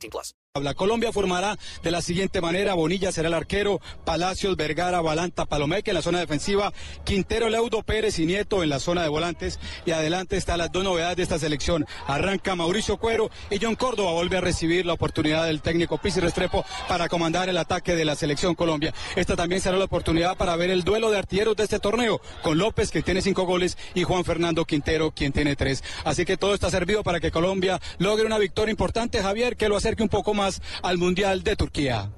18 plus. La Colombia formará de la siguiente manera. Bonilla será el arquero, Palacios, Vergara, Balanta, Palomeque en la zona defensiva, Quintero, Leudo, Pérez y Nieto en la zona de volantes. Y adelante están las dos novedades de esta selección. Arranca Mauricio Cuero y John Córdoba vuelve a recibir la oportunidad del técnico Pizzi Restrepo para comandar el ataque de la selección Colombia. Esta también será la oportunidad para ver el duelo de artilleros de este torneo, con López, que tiene cinco goles, y Juan Fernando Quintero, quien tiene tres. Así que todo está servido para que Colombia logre una victoria importante, Javier, que lo acerque un poco más al Mundial de Turquía.